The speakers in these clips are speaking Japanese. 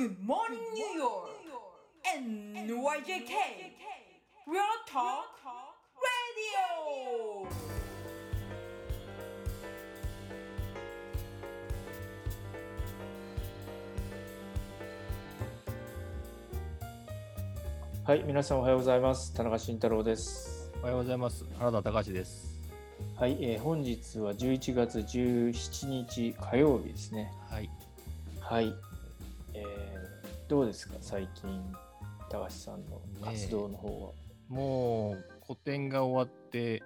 Good morning, New York! NYJK! Real Talk Radio! はい、皆さんおはようございます。田中慎太郎です。おはようございます。原田隆です。はい、えー本日は11月17日火曜日ですね。はい。はい。えーどうですか、最近、高橋さんの活動の方は？もう個展が終わって、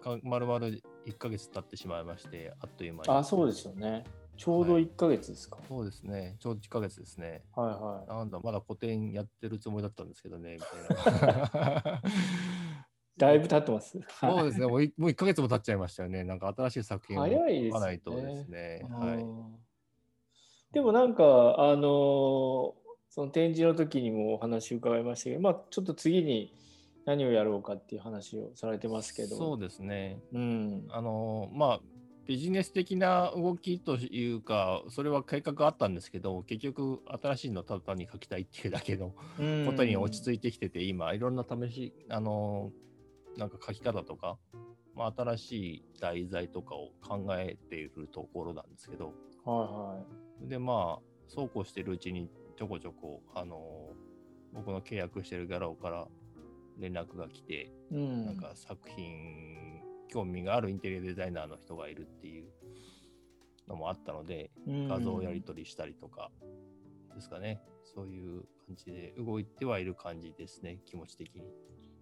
かまるまる1ヶ月経ってしまいまして、あっという間に。あ、そうですよね。ちょうど1ヶ月ですか。そうですね。ちょうど1ヶ月ですね。はい、はい、なんだ、まだ個展やってるつもりだったんですけどね、みたいな。だいぶ経ってます。そうですね。もういもう1ヶ月も経っちゃいましたよね。なんか新しい作品を書かないとですね。あはい。ーでもなんか、あのーその展示の時にもお話伺いましたけど、まあ、ちょっと次に何をやろうかっていう話をされてますけど。そうですね。うん。あのまあビジネス的な動きというか、それは計画あったんですけど、結局、新しいのをただ単に書きたいっていうだけのことに落ち着いてきてて、今、いろんな試し、あのなんか書き方とか、まあ、新しい題材とかを考えているところなんですけど、はで、まあ、そうこうしてるうちに、ちょこちょこ、あの僕の契約してるギャラオから連絡が来て、いはい。うん。なんか作品、興味があるインテリアデザイナーの人がいるっていうのもあったので、うん画像をやり取りしたりとかですかね、そういう感じで動いてはいる感じですね、気持ち的に。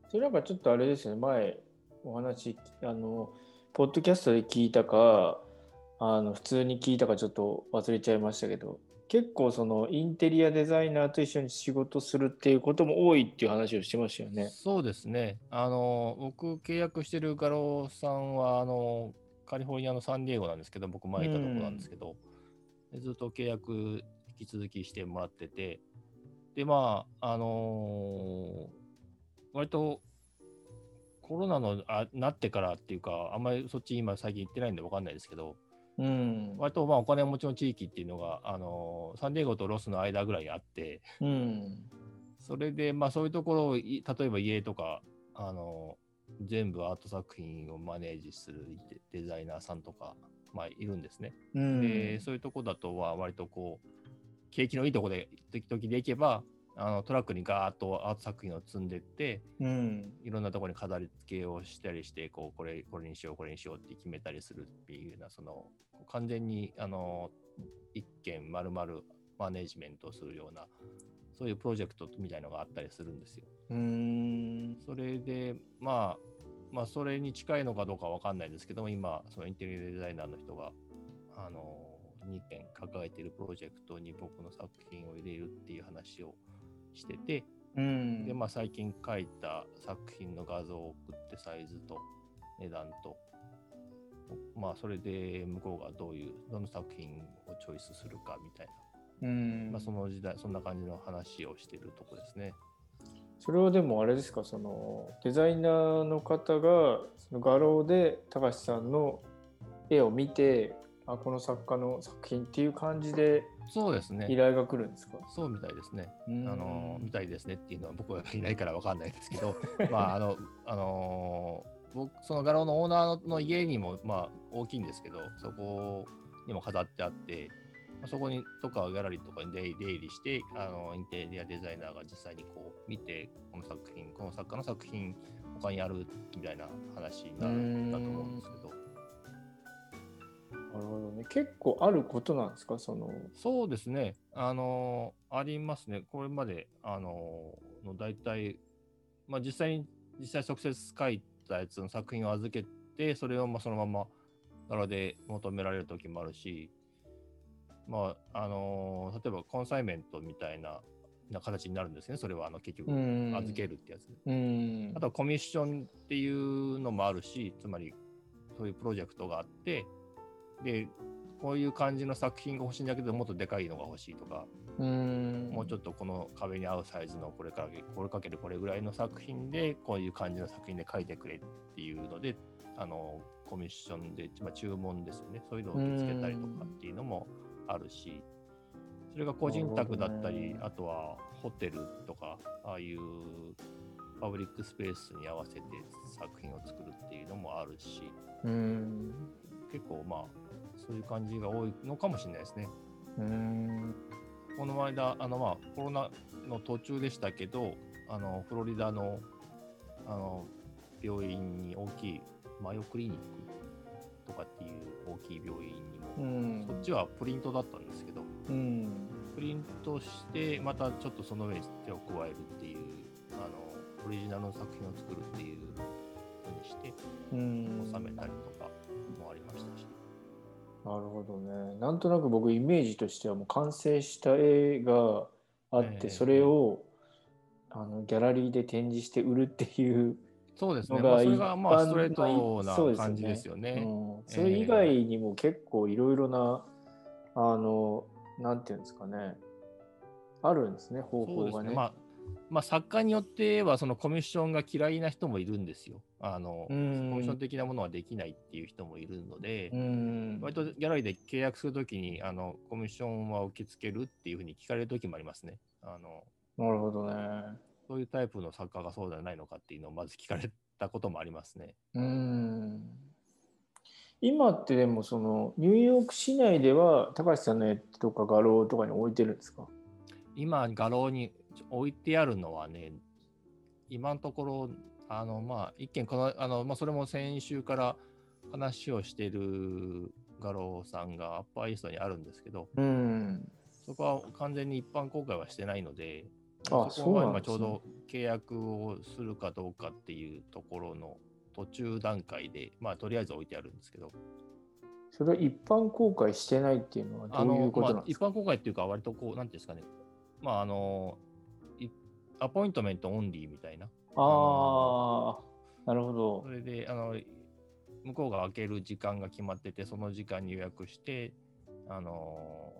それなんかちょっとあれですね、前お話、あの、ポッドキャストで聞いたか、あの普通に聞いたかちょっと忘れちゃいましたけど、結構そのインテリアデザイナーと一緒に仕事するっていうことも多いっていう話をしてましたよね。そうですね、あの僕、契約してる画廊さんはあのカリフォルニアのサンディエゴなんですけど、僕、前いたとこなんですけど、でずっと契約引き続きしてもらってて、で、まあ、あの割とコロナのあなってからっていうか、あんまりそっち今最近行ってないんで分かんないですけど、うん。割とまあお金持ちの地域っていうのが、あのサンディエゴとロスの間ぐらいにあって、うん。それでまあそういうところをい、例えば家とか、あの全部アート作品をマネージするデデザイナーさんとか、まあ、いるんですね。うん。で、そういうとこだとは割とこう、景気のいいとこで、時々で行けば、あのトラックにガーッとアート作品を積んでって、うん。いろんなところに飾り付けをしたりして、こうこれこれにしよう、これにしようって決めたりするっていうような、その完全にあの一軒丸々マネジメントをするような、そういうプロジェクトみたいのがあったりするんですよ。うん。それで、まあ、まあ、それに近いのかどうかわかんないですけども、今、そのインテリアデザイナーの人が、あの、2件抱えているプロジェクトに僕の作品を入れるっていう話をしてて、うん。で、まあ、最近書いた作品の画像を送って、サイズと値段と、まあ、それで向こうがどういう、どの作品をチョイスするかみたいうんな、まあ、その時代、そんな感じの話をしてるとこですね。それはでもあれですかそのデザイナーの方がその画廊で高橋さんの絵を見てあこの作家の作品っていう感じでそうですね。依頼が来るんですか、そうみたいですね。うんあのみたいですねっていうのは僕はいないからわかんないですけど、まああのあの僕その画廊のオーナーの家にもまあ大きいんですけど、そこにも飾ってあって、まあそこにとかギャラリーとかに出入りして、あのインテリアデザイナーが実際にこう見て、この作品、この作家の作品他にあるみたいな話になるんだと思うんですけど。なるほどね結構あることなんですか？そのそうですね。あのありますね。これまで、あのの大体、まあ、実際に、実際直接書いたやつの作品を預けて、それをまあそのまま柄で求められる時もあるし、まあ、あの例えばコンサイメントみたいなな形になるんですね。それはあの結局、うん預けるってやつ。うんあとはコミッションっていうのもあるし、つまりそういうプロジェクトがあって、で、こういう感じの作品が欲しいんだけど、もっとでかいのが欲しいとか、うん。もうちょっとこの壁に合うサイズのこれかけこれかけるこれぐらいの作品で、こういう感じの作品で描いてくれっていうので、あのコミッションで、まあ、注文ですよね、そういうのを受け付けたりとかっていうのもあるし、それが個人宅だったり、ね。あとはホテルとか、ああいうパブリックスペースに合わせて作品を作るっていうのもあるし、うん。結構まあ、そういう感じが多いのかもしれないですね。うん。この間、あのまあコロナの途中でしたけど、あのフロリダのあの病院に大きいマヨクリニックとかっていう大きい病院にも、うんそっちはプリントだったんですけど、うん。プリントして、またちょっとその上に手を加えるっていう、あのオリジナルの作品を作るっていうふうにして、うん。収めたりとかもありましたし。なるほどね。なんとなく僕イメージとしてはもう完成した絵があって、ええそれをあのギャラリーで展示して売るっていう、そうですね、のがまあ、それがまあ一般ストレートな感じですよね。うん、それ以外にも結構いろいろな、あの、なんていうんですかね、あるんですね、方。法がね。まあ、まあ、作家によっては、そのコミッションが嫌いな人もいるんですよ。あの、うんコミッション的なものはできないっていう人もいるので、うん。割とギャラリーで契約するときにあの、コミッションは受け付けるっていうふうに聞かれるときもありますね。あのなるほどね。そういうタイプの作家がそうじゃないのかっていうのをまず聞かれたこともありますね。うん。今ってでもそのニューヨーク市内では高橋さんの絵とか画廊とかに置いてるんですか？今、画廊に置いてあるのはね、今のところ、あの、まあ、一見この、あの、まあ、それも先週から話をしている画廊さんがアッパーイーストにあるんですけど、うん。そこは完全に一般公開はしてないので、あそこは今ちょうど契約をするかどうかっていうところの途中段階で、まあ、とりあえず置いてあるんですけど、それは一般公開してないっていうのはどういうことまあなんですか、一般公開っていうか、割とこう、なんていうんですかね、まあ、あの、いアポイントメントオンリーみたいな。ああ、なるほどそ。れで、あの、向こうが開ける時間が決まってて、その時間に予約して、あの、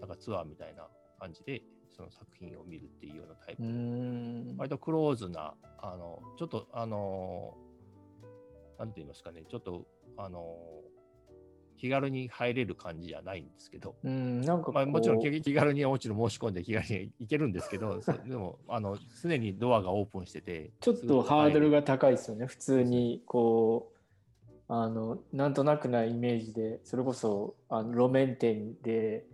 なんかツアーみたいな感じで、その作品を見るっていうようなタイプうーん。割とクローズな、あの、ちょっと、あの、なんて言いますかね、ちょっと、あの、気軽に入れる感じじゃないんですけど、うん、なんかまあ、もちろん気気軽にもちろん申し込んで気軽に行けるんですけど、そでも、あの、常にドアがオープンしてて、ちょっとハードルが。が高いですよね。普通にこう、あの、なんとなくなイメージで、それこそあの路面店で、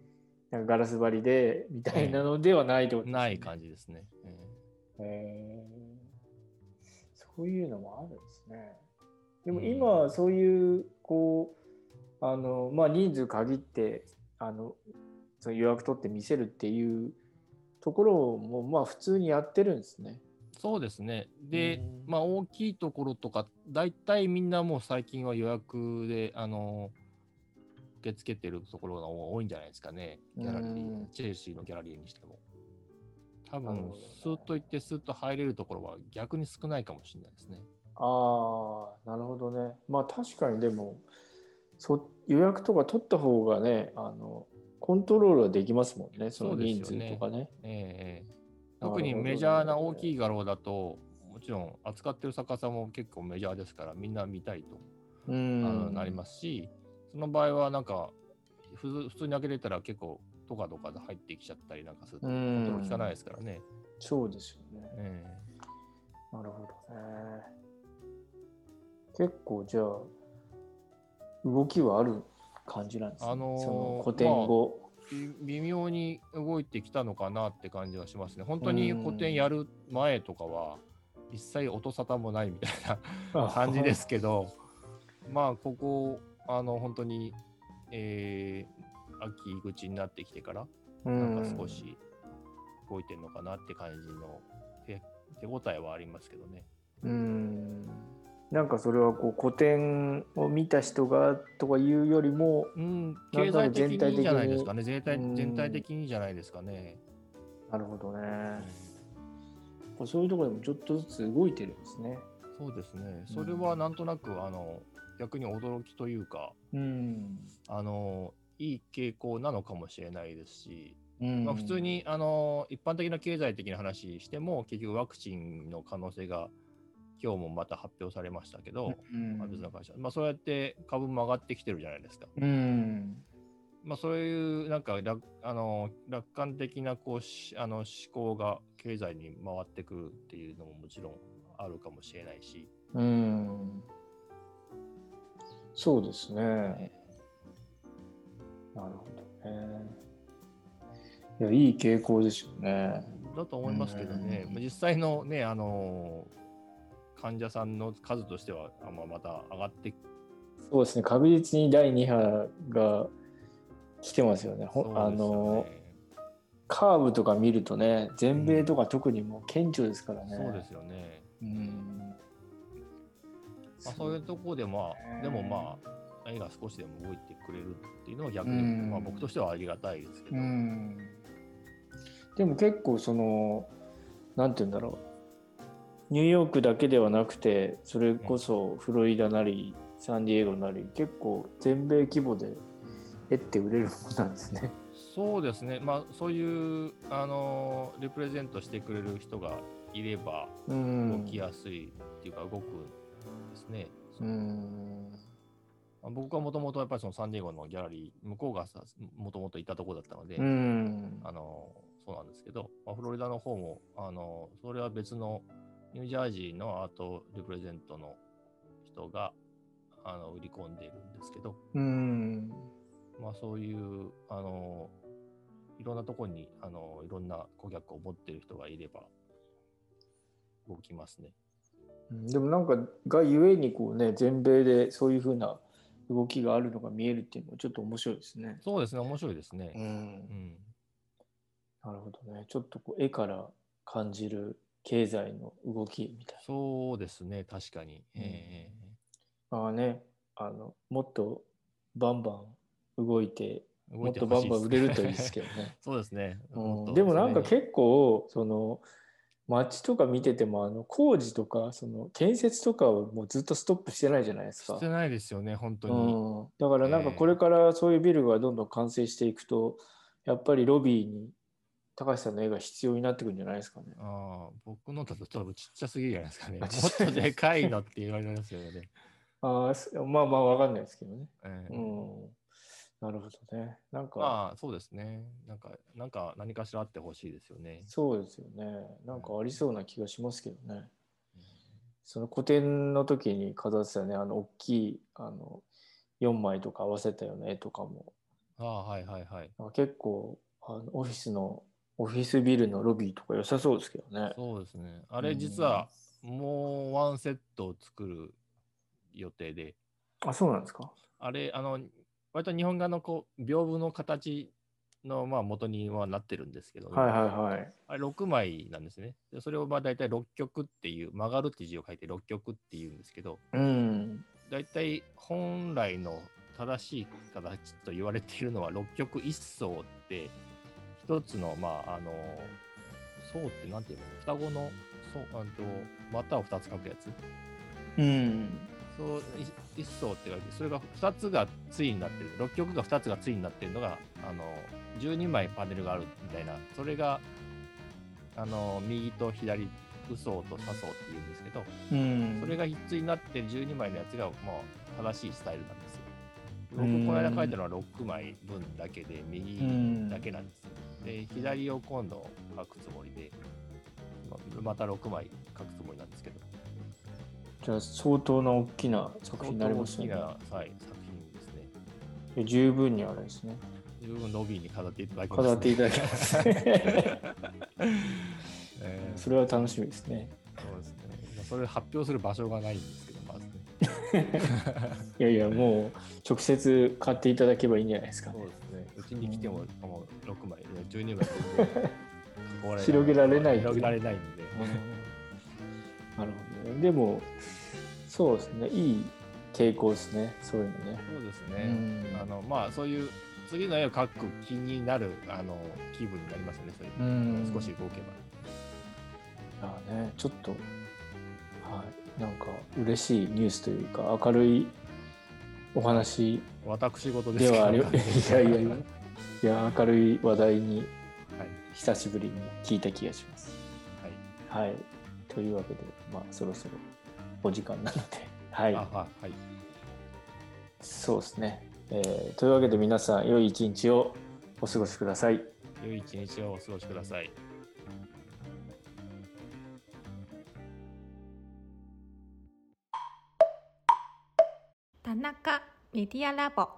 なんかガラス張りでみたいなのではないってことですね。ない感じですね。えへーそういうのもあるんですね。でもうん今、そういう、こう、あの、まあ、人数限って、あの、その予約取って見せるっていうところも、まあ、普通にやってるんですね。ーそうですね。でうん、まあ、大きいところとか、大体みんなもう最近は予約で、あの、受け付けてるところが多いんじゃないですかね。ギャラリーうん、チェルシーのギャラリーにしても。多分スーッと行ってスーッと入れるところは逆に少ないかもしれないですね。ああ、なるほどね。まあ確かにでもそ予約とか取った方がね、あのコントロールはできますもんね、その人数とかね。ええなるほどね特にメジャーな大きい画廊だと、もちろん扱ってる作家さんも結構メジャーですから、みんな見たいと、うあのん。なりますし、その場合はなんか、ふ普通に開けれたら結構、とかとかで入ってきちゃったりなんかすると、うコントロールん効かないですからね。そうですよね。えなるほどね。結構じゃあ動きはある感じなんですね。あのーその古典語。えび微妙に動いてきたのかなって感じはしますね。本当に古典やる前とかは、一切音沙汰もないみたいな感じですけど、まあ、ここ、あの、本当に、えー、秋口になってきてから、うん。なんか少し動いてるのかなって感じの手手応えはありますけどね。うん。なんかそれはこう古典を見た人がとかいうよりも、うん、経済的く全体的ににじゃないですかね。全体うん全体的にじゃないですかね。なるほどね。うんそういうところでもちょっとずつ動いてるんですね。そうですね。それはなんとなく、あの、逆に驚きというか、うん。あの、いい傾向なのかもしれないですし、うんまあ、普通にあの一般的な経済的な話しても、結局ワクチンの可能性が今日もまた発表されましたけど、うんまあ別の会社、まあ、そうやって株も上がってきてるじゃないですか。うん。まあ、そういうなんか楽あの楽観的なこうしあの思考が経済に回ってくるっていうのももちろんあるかもしれないし、うん。そうですね。なるほどね。いや、いい傾向ですよね。だと思いますけどね、実際のね、あの患者さんの数としては、あまあ、また上がってそうですね。確実に第2波が来てますよね。よねあの、カーブとか見るとね、全米とか特にもう顕著ですからね。そうですよね。うん。まあ、そういうところで、まあ、でもまあ、何が少しでも動いてくれるっていうのは逆に、うんまあ、僕としてはありがたいですけど、うんでも結構そのなんて言うんだろうニューヨークだけではなくてそれこそフロリダなりサンディエゴなり結構全米規模でえって売れるものなんですね。そうですね、まあ、そういう、あのリプレゼントしてくれる人がいれば、う動んきやすいっていうか、動くんですね。う。ん。まあ僕はもともとやっぱりそのサンディエゴのギャラリー、向こうがさもともといたところだったので、うん。あのそうなんですけど、まあ、フロリダの方もあのそれは別のニュージャージーのアートリプレゼントの人があの売り込んでいるんですけど、うんまあ、そういうあのいろんなところにあのいろんな顧客を持っている人がいれば動きますね。でもなんかがゆえにこうね全米でそういうふうな動きがあるのが見えるっていうのはちょっと面白いですね。そうですね、面白いですうね。んうん、なるほどね。ちょっとこう絵から感じる経済の動きみたいそうですね、確かに。うんえな。まあね、あのもっとバンバン動いて、ーもっとバンバン売れるといいですけどね。そうですね。うん、でもなんか結構その街とか見ててもあの工事とかその建設とかをもうずっとストップしてないじゃないですか。してないですよね、本当に。うん、だからなんかこれからそういうビルがどんどん完成していくと、やっぱりロビーに高橋さんの絵が必要になってくるんじゃないですかね。ああ、僕のだとちょっとちっちゃすぎるじゃないですかね。もっとでかいのって言われますよね。あーすまあまあわかんないですけどね。ええうん。なるほどね。なんか、まあ、そうですね。なんか、なんか何かしらあってほしいですよね。そうですよね。なんかありそうな気がしますけどね。その個展の時に飾ってたね、あの大きいあの4枚とか合わせたような絵とかも、ああ、はいはいはい。結構あのオフィスの、オフィスビルのロビーとか良さそうですけどね。そうですね。あれ、実はもうワンセットを作る予定で、あ、そうなんですか？あれ、あの、割と日本画のこう屏風の形のまあ元にはなってるんですけど、はいはいはい。あれ6枚なんですね。でそれをまあ大体6曲っていう、曲がるって字を書いて6曲っていうんですけど、うん。大体本来の正しい形と言われているのは6曲一層って、一つの、まあ、あの、層ってなんていうの？双子の層、あと、股を2つ書くやつ？うん。そうい一層って言われて、それが2つが対になってる、6曲が2つが対になってるのが、あの、12枚パネルがあるみたいな、それが、あの、右と左、右層と左層って言うんですけど、うん。それが一対になってる12枚のやつが、もう正しいスタイルなんですよ。うん僕、この間書いたのは6枚分だけで、右だけなんですよ。で、左を今度書くつもりで、ままた6枚書くつもりなんですけど、じゃあ相当な大きな作品になりますよね。大きな、はい、作品ですね。いや十分にあれですね。十分ロビーに飾っていただきます、飾っていただきます。えーそれは楽しみですね。そうですね。それ発表する場所がないんです。いやいや、もう直接買っていただけばいいんじゃないですかそうね。ですね。うちに来ても、もう6枚、いや12枚広げられない広げられないんで。なるほどね。でも、そうですね。いい傾向ですね。そういうのね。そうですうね。んあの、まあ、そういう次の絵を描く気になるあの気分になりますよね。そういううん少し動けば。あね、ちょっと、はい、なんか嬉しいニュースというか、明るいお話私事ですはあり、い はいやいやいや、いや、明るい話題にはい。久しぶりに聞いた気がします。はい。というわけで、まあ、そろそろお時間なので、はい。はい。そうですね。えーというわけで皆さん良い一日をお過ごしください。良い一日をお過ごしください。田中メディアラボ